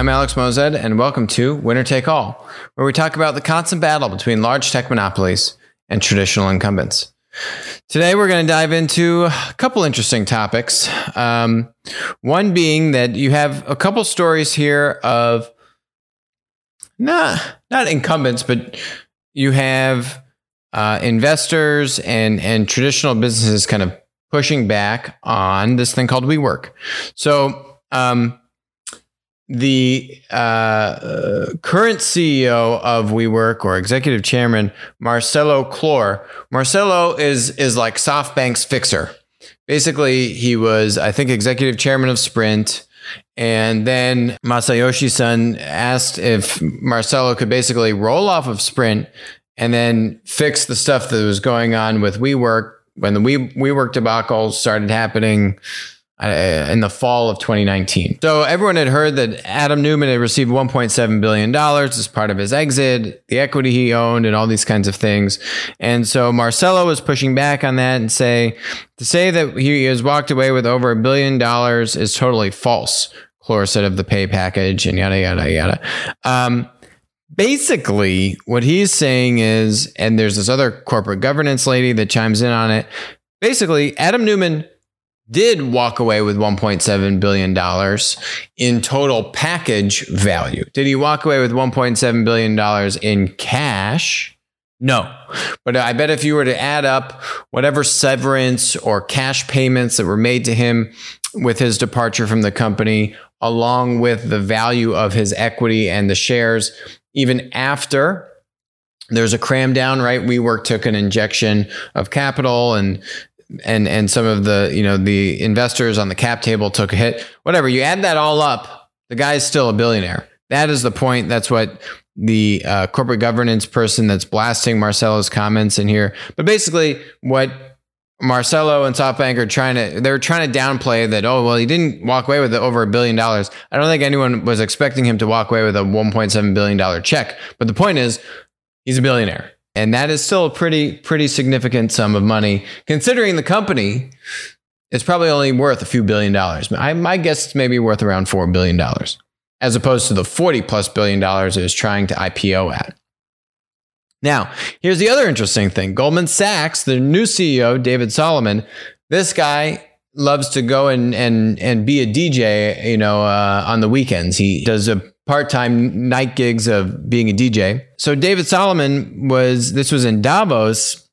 I'm Alex Moazed, and welcome to Winner Take All, where we talk about the constant battle between large tech monopolies and traditional incumbents. Today, we're going to dive into a couple interesting topics. Um, one being that you have a couple stories here of not not incumbents, but you have uh, investors and and traditional businesses kind of pushing back on this thing called WeWork. So. Um, the uh, uh, current CEO of WeWork or executive chairman Marcelo Claure. Marcelo is is like SoftBank's fixer. Basically, he was I think executive chairman of Sprint. And then Masayoshi Son asked if Marcelo could basically roll off of Sprint and then fix the stuff that was going on with WeWork when the We WeWork debacle started happening in the fall of 2019. So everyone had heard that Adam Neumann had received 1.7 billion dollars as part of his exit, the equity he owned, and all these kinds of things. And so Marcelo was pushing back on that and say to say that he has walked away with over a billion dollars is totally false. Claure said of the pay package and yada yada yada. Um, basically, what he's saying is, and there's this other corporate governance lady that chimes in on it. Basically, Adam Neumann did walk away with $1.7 billion in total package value. Did he walk away with $1.7 billion in cash? No. But I bet if you were to add up whatever severance or cash payments that were made to him with his departure from the company, along with the value of his equity and the shares, even after there's a cram down, right? WeWork took an injection of capital and and and some of the you know the investors on the cap table took a hit. Whatever you add that all up the guy's still a billionaire. That is the point. That's what the uh, corporate governance person that's blasting marcelo's comments in here. But basically what marcelo and softbank are trying to they're trying to downplay that oh well he didn't walk away with over a billion dollars. I don't think anyone was expecting him to walk away with a 1.7 billion dollar check. But the point is he's a billionaire and that is still a pretty, pretty significant sum of money, considering the company is probably only worth a few billion dollars. I, my guess it's maybe worth around $4 billion, as opposed to the 40 plus billion dollars it is trying to IPO at. Now, here's the other interesting thing Goldman Sachs, the new CEO, David Solomon, this guy loves to go and and and be a DJ, you know, uh, on the weekends. He does a part-time night gigs of being a DJ. So David Solomon was this was in Davos,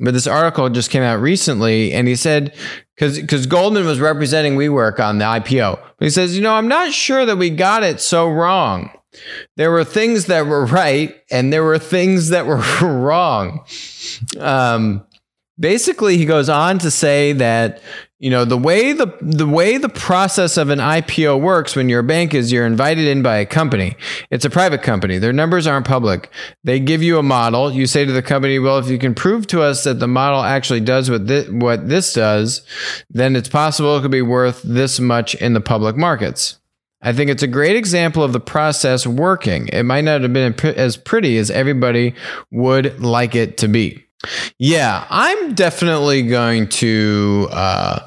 but this article just came out recently, and he said because because Goldman was representing WeWork on the IPO, he says, you know, I'm not sure that we got it so wrong. There were things that were right, and there were things that were wrong. Um, basically, he goes on to say that you know the way the the way the process of an IPO works when you're a bank is you're invited in by a company. It's a private company. Their numbers aren't public. They give you a model. You say to the company, "Well, if you can prove to us that the model actually does what this, what this does, then it's possible it could be worth this much in the public markets." I think it's a great example of the process working. It might not have been as pretty as everybody would like it to be. Yeah, I'm definitely going to, uh,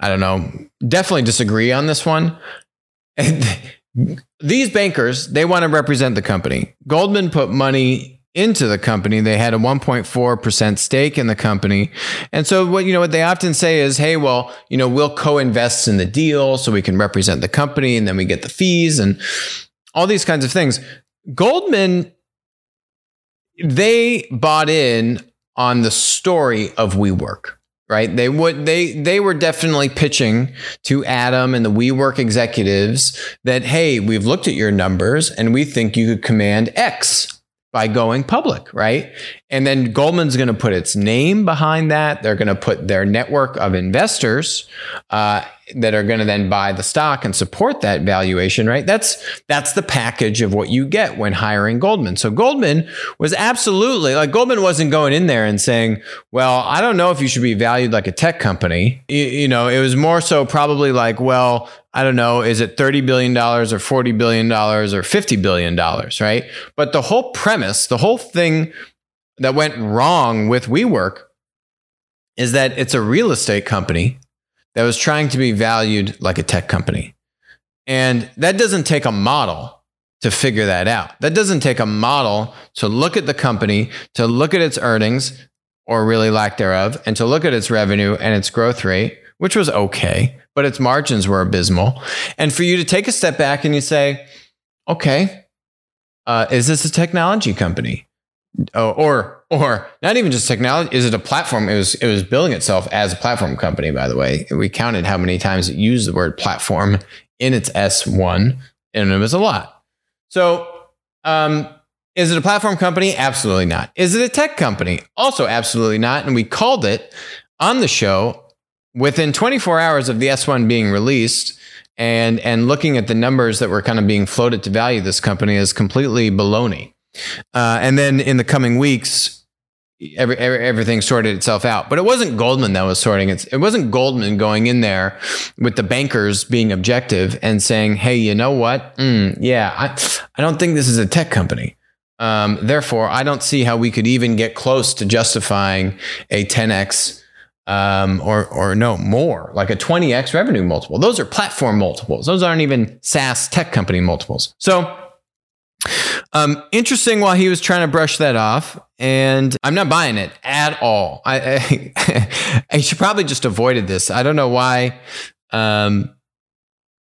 I don't know, definitely disagree on this one. These bankers, they want to represent the company. Goldman put money into the company. They had a 1.4% stake in the company. And so what you know what they often say is, "Hey, well, you know, we'll co-invest in the deal so we can represent the company and then we get the fees and all these kinds of things." Goldman they bought in on the story of WeWork right? They would they they were definitely pitching to adam and the WeWork executives that hey we've looked at your numbers and we think you could command x by going public right and then goldman's going to put its name behind that they're going to put their network of investors uh, that are going to then buy the stock and support that valuation, right? That's that's the package of what you get when hiring Goldman. So Goldman was absolutely like Goldman wasn't going in there and saying, "Well, I don't know if you should be valued like a tech company." You, you know, it was more so probably like, "Well, I don't know, is it $30 billion or $40 billion or $50 billion, right? But the whole premise, the whole thing that went wrong with WeWork is that it's a real estate company that was trying to be valued like a tech company. And that doesn't take a model to figure that out. That doesn't take a model to look at the company, to look at its earnings or really lack thereof, and to look at its revenue and its growth rate, which was okay, but its margins were abysmal. And for you to take a step back and you say, okay, uh, is this a technology company? Oh, or or not even just technology is it a platform? It was it was building itself as a platform company by the way. We counted how many times it used the word platform in its s1 and it was a lot. So um, is it a platform company? Absolutely not. Is it a tech company? Also absolutely not and we called it on the show within 24 hours of the s1 being released and and looking at the numbers that were kind of being floated to value this company is completely baloney uh, and then in the coming weeks, every, every, everything sorted itself out. But it wasn't Goldman that was sorting it. It wasn't Goldman going in there with the bankers being objective and saying, "Hey, you know what? Mm, yeah, I, I don't think this is a tech company." Um, therefore, I don't see how we could even get close to justifying a 10x um, or or no more, like a 20x revenue multiple. Those are platform multiples. Those aren't even SaaS tech company multiples. So um, interesting while he was trying to brush that off, and I'm not buying it at all. I, I, I should probably just avoided this. I don't know why. Um,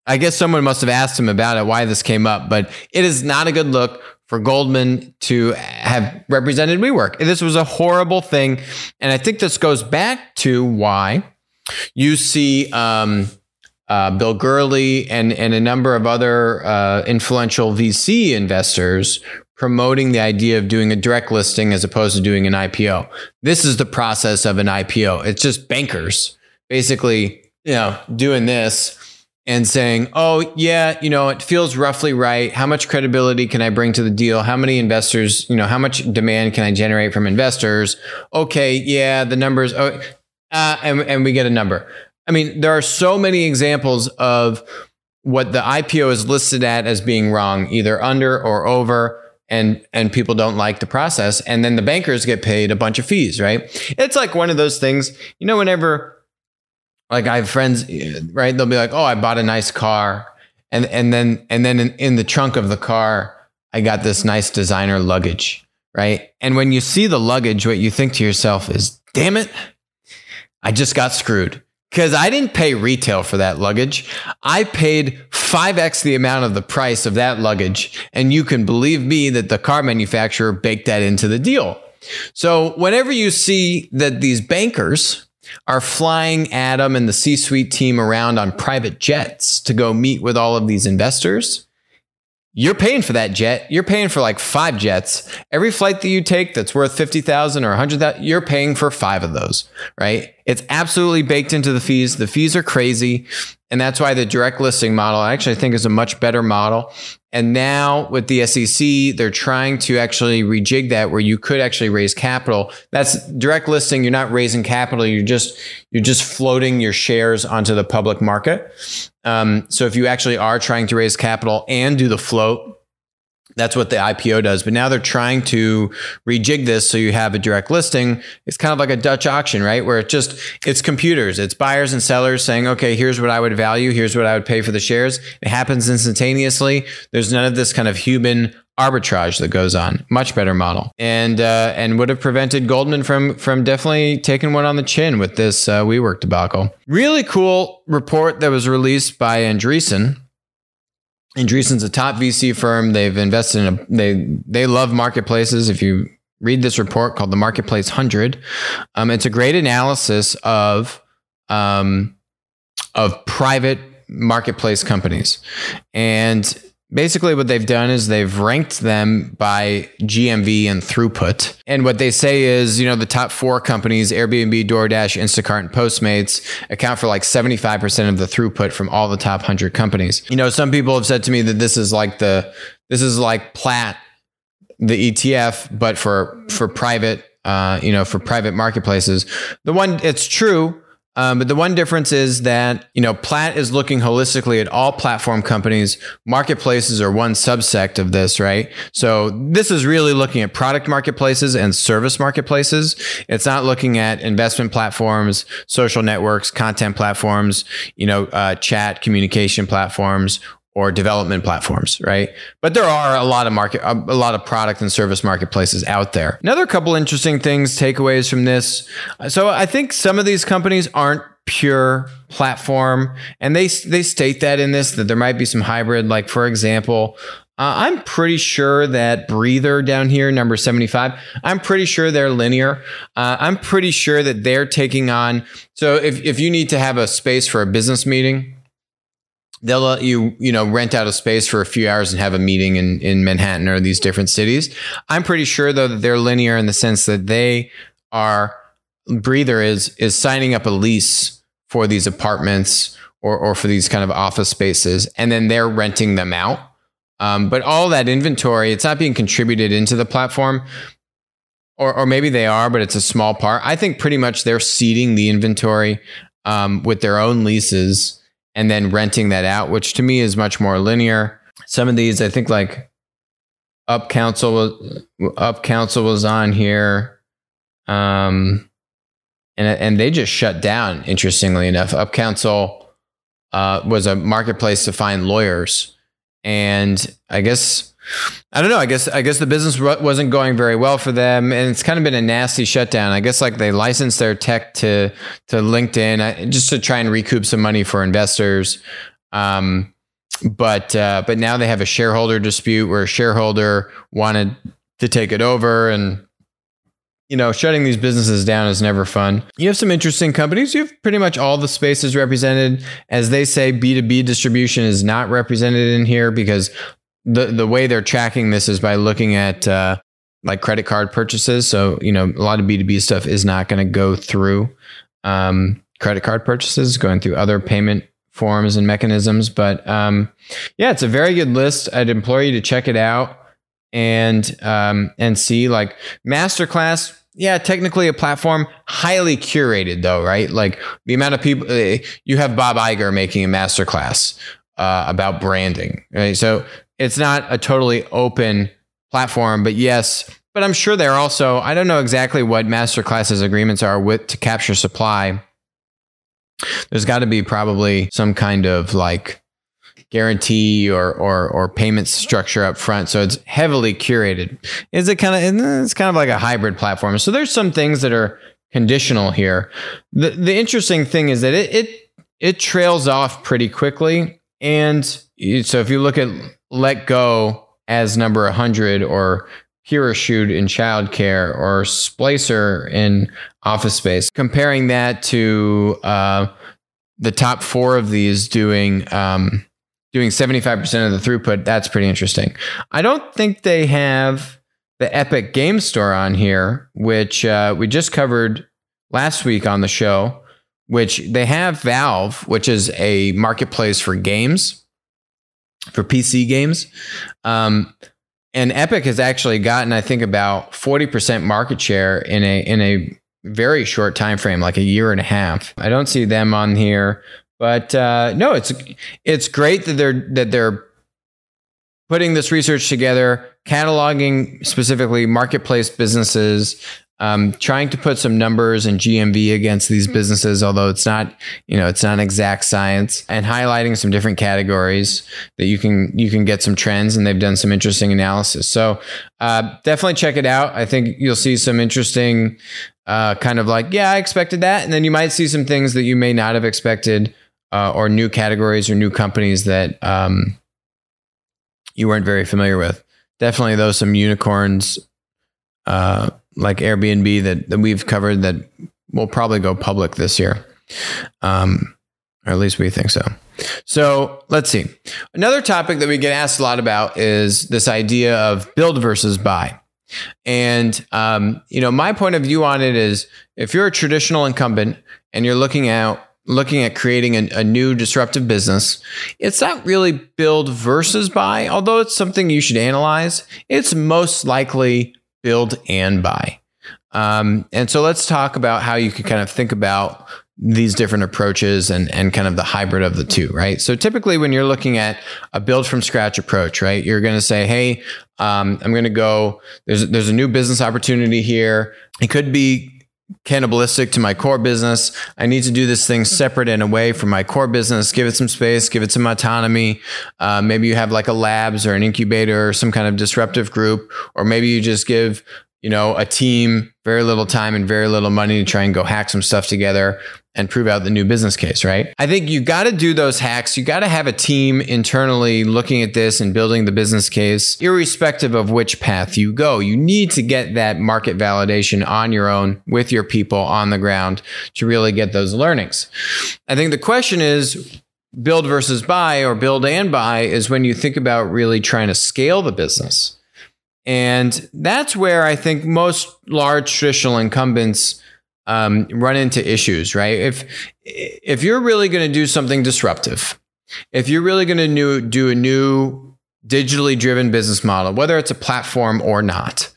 I guess someone must have asked him about it, why this came up, but it is not a good look for Goldman to have represented WeWork. This was a horrible thing. And I think this goes back to why you see um, uh, Bill Gurley and, and a number of other uh, influential VC investors promoting the idea of doing a direct listing as opposed to doing an IPO. This is the process of an IPO. It's just bankers basically, you know, doing this and saying, "Oh, yeah, you know, it feels roughly right. How much credibility can I bring to the deal? How many investors, you know, how much demand can I generate from investors? Okay, yeah, the numbers oh, uh, and, and we get a number. I mean, there are so many examples of what the IPO is listed at as being wrong, either under or over, and and people don't like the process, and then the bankers get paid a bunch of fees, right? It's like one of those things, you know, whenever like I have friends, right? They'll be like, "Oh, I bought a nice car," and and then and then in, in the trunk of the car, I got this nice designer luggage, right? And when you see the luggage, what you think to yourself is, "Damn it, I just got screwed." because I didn't pay retail for that luggage. I paid 5x the amount of the price of that luggage. And you can believe me that the car manufacturer baked that into the deal. So whenever you see that these bankers are flying Adam and the C suite team around on private jets to go meet with all of these investors, you're paying for that jet. You're paying for like five jets. Every flight that you take that's worth 50,000 or 100,000, you're paying for five of those, right? It's absolutely baked into the fees. The fees are crazy. And that's why the direct listing model, I actually think is a much better model. And now with the SEC, they're trying to actually rejig that where you could actually raise capital. That's direct listing. You're not raising capital. You're just, you're just floating your shares onto the public market. Um, so if you actually are trying to raise capital and do the float, that's what the IPO does. But now they're trying to rejig this so you have a direct listing. It's kind of like a Dutch auction, right? Where it just it's computers, it's buyers and sellers saying, okay, here's what I would value, here's what I would pay for the shares. It happens instantaneously. There's none of this kind of human arbitrage that goes on. Much better model, and uh, and would have prevented Goldman from from definitely taking one on the chin with this uh, WeWork debacle. Really cool report that was released by Andreessen Andreessen's a top VC firm. They've invested in a they they love marketplaces. If you read this report called the Marketplace Hundred, um, it's a great analysis of um, of private marketplace companies, and Basically, what they've done is they've ranked them by GMV and throughput. And what they say is, you know, the top four companies, Airbnb, DoorDash, Instacart, and Postmates, account for like 75% of the throughput from all the top 100 companies. You know, some people have said to me that this is like the, this is like PLAT, the ETF, but for, for private, uh, you know, for private marketplaces. The one, it's true um, but the one difference is that, you know, PLAT is looking holistically at all platform companies. Marketplaces are one subsect of this, right? So this is really looking at product marketplaces and service marketplaces. It's not looking at investment platforms, social networks, content platforms, you know, uh, chat communication platforms, or development platforms, right? But there are a lot of market, a lot of product and service marketplaces out there. Another couple interesting things, takeaways from this. So I think some of these companies aren't pure platform, and they they state that in this that there might be some hybrid. Like for example, uh, I'm pretty sure that Breather down here, number 75, I'm pretty sure they're linear. Uh, I'm pretty sure that they're taking on. So if, if you need to have a space for a business meeting, they'll let you, you know, rent out a space for a few hours and have a meeting in, in Manhattan or these different cities. I'm pretty sure though that they're linear in the sense that they are Breather is is signing up a lease for these apartments or, or for these kind of office spaces, and then they're renting them out um, but all that inventory, it's not being contributed into the platform. Or, or maybe they are, but it's a small part. I think pretty much they're seeding the inventory um, with their own leases and then renting that out, which to me is much more linear. Some of these, I think, like UpCounsel was UpCounsel was on here, um, and and they just shut down. Interestingly enough, UpCounsel uh, was a marketplace to find lawyers and I guess I don't know. I guess I guess the business wasn't going very well for them, and it's kind of been a nasty shutdown. I guess like they licensed their tech to to LinkedIn just to try and recoup some money for investors. Um, but uh, but now they have a shareholder dispute where a shareholder wanted to take it over, and you know, shutting these businesses down is never fun. You have some interesting companies. You have pretty much all the spaces represented. As they say, B2B distribution is not represented in here because the, the way they're tracking this is by looking at uh, like credit card purchases. So, you know, a lot of B2B stuff is not going to go through um, credit card purchases, going through other payment forms and mechanisms. But um, yeah, it's a very good list. I'd implore you to check it out and um, and see like masterclass yeah, technically a platform, highly curated though, right? Like the amount of people uh, you have Bob Iger making a masterclass uh, about branding, right? So it's not a totally open platform, but yes, but I'm sure they're also, I don't know exactly what masterclasses agreements are with to capture supply. There's got to be probably some kind of like guarantee or, or or payment structure up front. So it's heavily curated. Is it kind of it's kind of like a hybrid platform. So there's some things that are conditional here. The the interesting thing is that it it, it trails off pretty quickly. And so if you look at letgo as number 100 or Parachute in childcare or Splacer in office space, comparing that to uh, the top four of these doing um, doing 75% of the throughput, that's pretty interesting. I don't think they have the Epic Game Store on here, which uh, we just covered last week on the show, which they have Valve, which is a marketplace for games, for PC games. Um, and Epic has actually gotten, I think, about 40% market share in a in a very short time frame, like a year and a half. I don't see them on here. But uh, no, it's it's great that they're that they're putting this research together, cataloging specifically marketplace businesses, um, trying to put some numbers and GMV against these mm-hmm. businesses, although it's not, you know, it's not exact science, and highlighting some different categories that you can you can get some trends, and they've done some interesting analysis. So uh, definitely check it out. I think you'll see some interesting, uh, kind of like, yeah, I expected that, and then you might see some things that you may not have expected uh, or new categories or new companies that um, you weren't very familiar with. Definitely, though, some unicorns uh, like Airbnb that, that we've covered that will probably go public this year. Um, or at least we think so. So let's see. Another topic that we get asked a lot about is this idea of build versus buy. And um, you know, my point of view on it is if you're a traditional incumbent and you're looking out looking at creating a, a, new disruptive business, it's not really build versus buy, although it's something you should analyze. It's most likely build and buy. Um, and so let's talk about how you can kind of think about these different approaches and, and kind of the hybrid of the two, right? So typically when you're looking at a build from scratch approach, right, you're going to say, Hey, um, I'm going to go, there's, there's a new business opportunity here. It could be cannibalistic to my core business. I need to do this thing separate and away from my core business. Give it some space, give it some autonomy. Uh, maybe you have like a labs or an incubator or some kind of disruptive group, or maybe you just give you know a team very little time and very little money to try and go hack some stuff together and prove out the new business case, right? I think you got to do those hacks. You got to have a team internally looking at this and building the business case, irrespective of which path you go. You need to get that market validation on your own with your people on the ground to really get those learnings. I think the question is build versus buy or build and buy is when you think about really trying to scale the business. And that's where I think most large traditional incumbents um, run into issues, right? If if you're really going to do something disruptive, if you're really going to do a new digitally driven business model, whether it's a platform or not,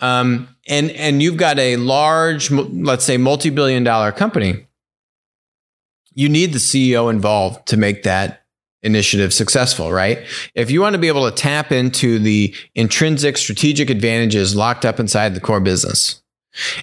um, and and you've got a large, let's say, multi-billion dollar company, you need the CEO involved to make that initiative successful, right? If you want to be able to tap into the intrinsic strategic advantages locked up inside the core business,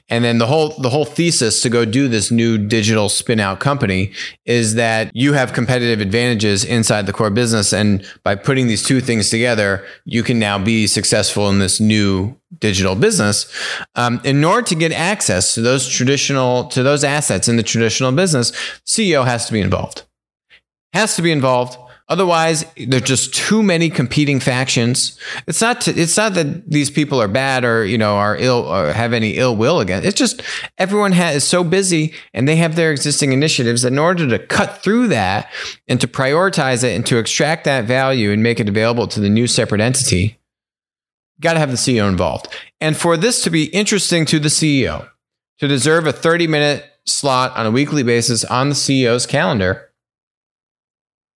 and then the whole the whole thesis to go do this new digital spin out company is that you have competitive advantages inside the core business and by putting these two things together you can now be successful in this new digital business um, in order to get access to those traditional to those assets in the traditional business ceo has to be involved has to be involved Otherwise, there's just too many competing factions. It's not. To, it's not that these people are bad or you know are ill or have any ill will against. It's just everyone has, is so busy and they have their existing initiatives. That in order to cut through that and to prioritize it and to extract that value and make it available to the new separate entity, got to have the CEO involved. And for this to be interesting to the CEO, to deserve a 30 minute slot on a weekly basis on the CEO's calendar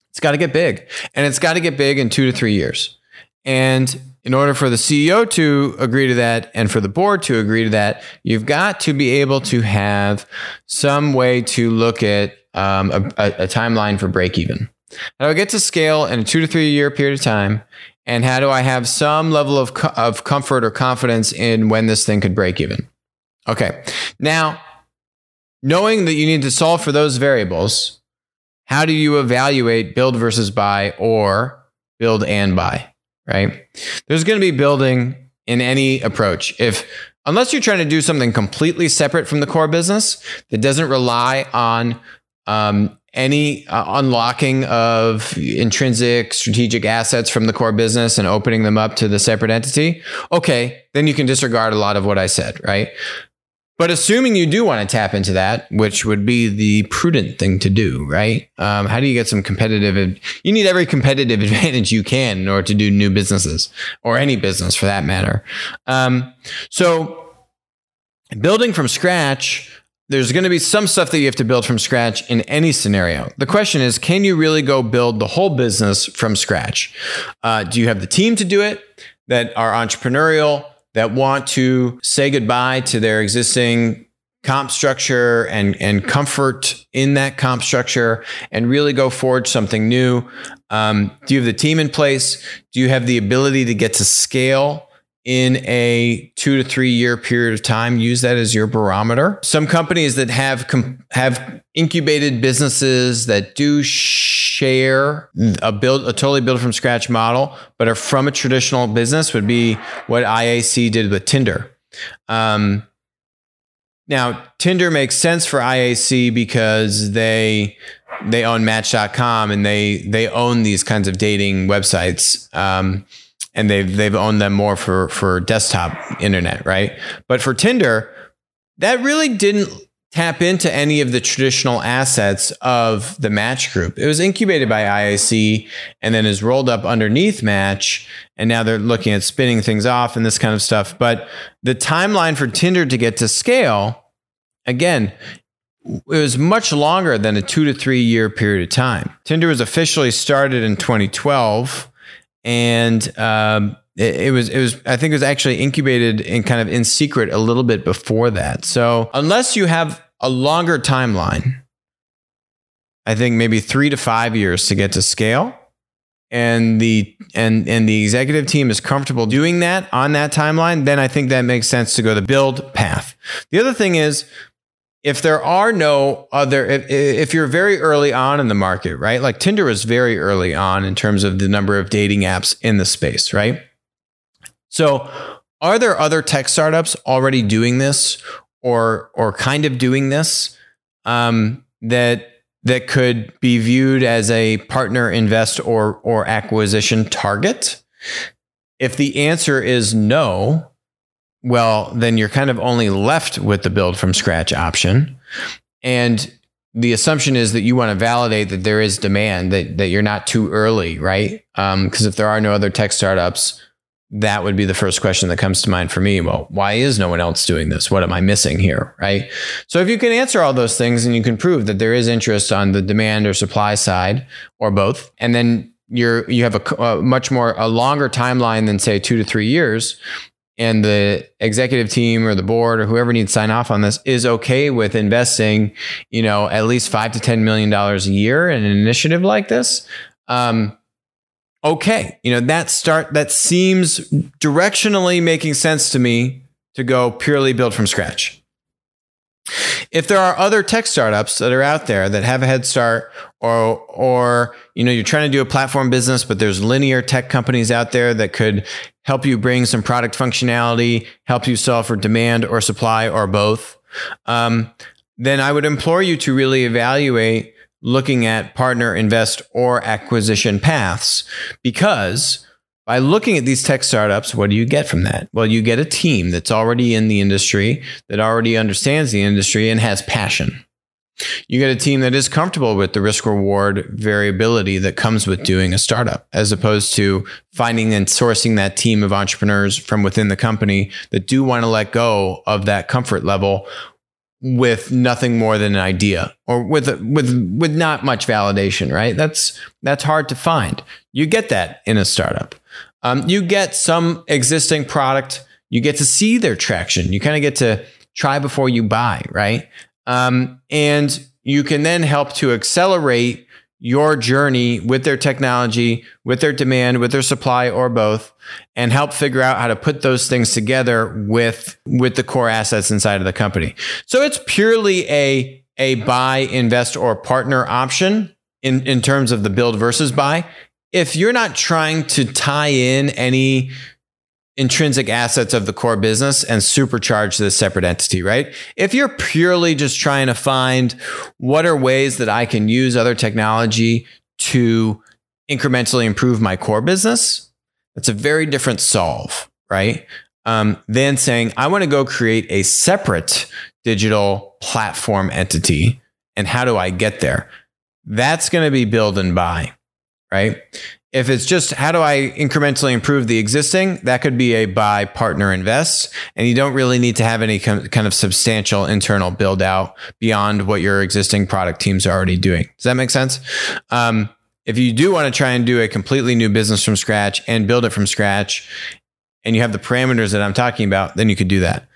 it's got to get big, and it's got to get big in two to three years. And in order for the CEO to agree to that and for the board to agree to that, you've got to be able to have some way to look at um, a, a, timeline for break even. How do I get to scale in a two to three year period of time? And how do I have some level of, co- of comfort or confidence in when this thing could break even? Okay. Now, knowing that you need to solve for those variables, how do you evaluate build versus buy or build and buy, right? There's going to be building in any approach. If unless you're trying to do something completely separate from the core business that doesn't rely on um, any uh, unlocking of intrinsic strategic assets from the core business and opening them up to the separate entity, okay, then you can disregard a lot of what I said, right? But assuming you do want to tap into that, which would be the prudent thing to do, right? Um, how do you get some competitive? You need every competitive advantage you can in order to do new businesses or any business for that matter. Um, so, building from scratch, there's going to be some stuff that you have to build from scratch in any scenario. The question is, can you really go build the whole business from scratch? Uh, do you have the team to do it that are entrepreneurial? That want to say goodbye to their existing comp structure and, and comfort in that comp structure and really go forge something new? Um, do you have the team in place? Do you have the ability to get to scale in a two to three year period of time? Use that as your barometer. Some companies that have com- have incubated businesses that do share a build a totally build from scratch model, but are from a traditional business would be what IAC did with Tinder. Um, now, Tinder makes sense for IAC because they they own Match.com and they they own these kinds of dating websites. Um, and they've they've owned them more for for desktop internet, right? But for Tinder, that really didn't tap into any of the traditional assets of the Match Group. It was incubated by IAC and then is rolled up underneath Match. And now they're looking at spinning things off and this kind of stuff. But the timeline for Tinder to get to scale, again, it was much longer than a two to three year period of time. Tinder was officially started in 2012, and um, it, was it was I think it was actually incubated in kind of in secret a little bit before that. So unless you have a longer timeline, I think maybe three to five years to get to scale. and the and and the executive team is comfortable doing that on that timeline, then I think that makes sense to go the build path. The other thing is if there are no other if, if you're very early on in the market, right? Like Tinder was very early on in terms of the number of dating apps in the space, right? So, are there other tech startups already doing this or or kind of doing this um, that that could be viewed as a partner invest or or acquisition target? If the answer is no, well, then you're kind of only left with the build from scratch option. And the assumption is that you want to validate that there is demand, that, that you're not too early, right? Because um, if there are no other tech startups, that would be the first question that comes to mind for me. Well, why is no one else doing this? What am I missing here? Right. So if you can answer all those things and you can prove that there is interest on the demand or supply side or both, and then you're, you have a, a much more, a longer timeline than say two to three years, and the executive team or the board or whoever needs to sign off on this is okay with investing, you know, at least five to ten million dollars a year in an initiative like this, um, okay, you know, that start that seems directionally making sense to me to go purely build from scratch. If there are other tech startups that are out there that have a head start or or you know you're trying to do a platform business but there's linear tech companies out there that could help you bring some product functionality, help you solve for demand or supply or both, um, then I would implore you to really evaluate looking at partner, invest, or acquisition paths because by looking at these tech startups, what do you get from that? Well, you get a team that's already in the industry, that already understands the industry and has passion. You get a team that is comfortable with the risk reward variability that comes with doing a startup, as opposed to finding and sourcing that team of entrepreneurs from within the company that do want to let go of that comfort level with nothing more than an idea or with with with not much validation right? That's that's hard to find. You get that in a startup. Um, you get some existing product. You get to see their traction. You kind of get to try before you buy right? Um, and you can then help to accelerate your journey with their technology, with their demand, with their supply, or both, and help figure out how to put those things together with with the core assets inside of the company. So it's purely a a buy, invest, or partner option in, in terms of the build versus buy. If you're not trying to tie in any intrinsic assets of the core business and supercharge this separate entity, right? If you're purely just trying to find what are ways that I can use other technology to incrementally improve my core business, that's a very different solve, right? Um, than saying, I want to go create a separate digital platform entity. And how do I get there? That's going to be build and buy, right? If it's just how do I incrementally improve the existing, that could be a buy, partner, invest. And you don't really need to have any kind of substantial internal build out beyond what your existing product teams are already doing. Does that make sense? Um, if you do want to try and do a completely new business from scratch and build it from scratch, and you have the parameters that I'm talking about, then you could do that.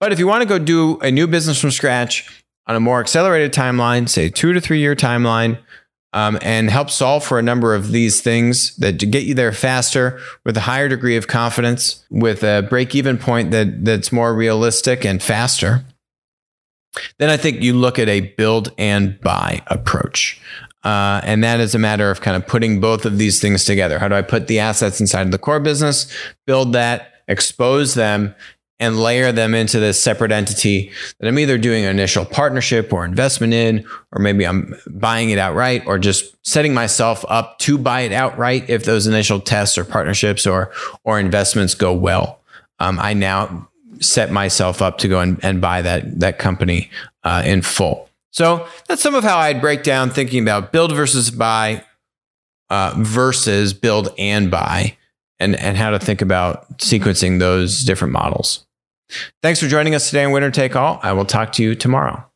But if you want to go do a new business from scratch on a more accelerated timeline, say two to three year timeline, um, and help solve for a number of these things that get you there faster with a higher degree of confidence, with a break even point that, that's more realistic and faster, then I think you look at a build and buy approach. Uh, and that is a matter of kind of putting both of these things together. How do I put the assets inside of the core business, build that, expose them, and layer them into this separate entity that I'm either doing an initial partnership or investment in, or maybe I'm buying it outright or just setting myself up to buy it outright if those initial tests or partnerships or, or investments go well. Um, I now set myself up to go and, and buy that, that company uh, in full. So that's some of how I'd break down thinking about build versus buy uh, versus build and buy and, and how to think about sequencing those different models. Thanks for joining us today on Winner Take All. I will talk to you tomorrow.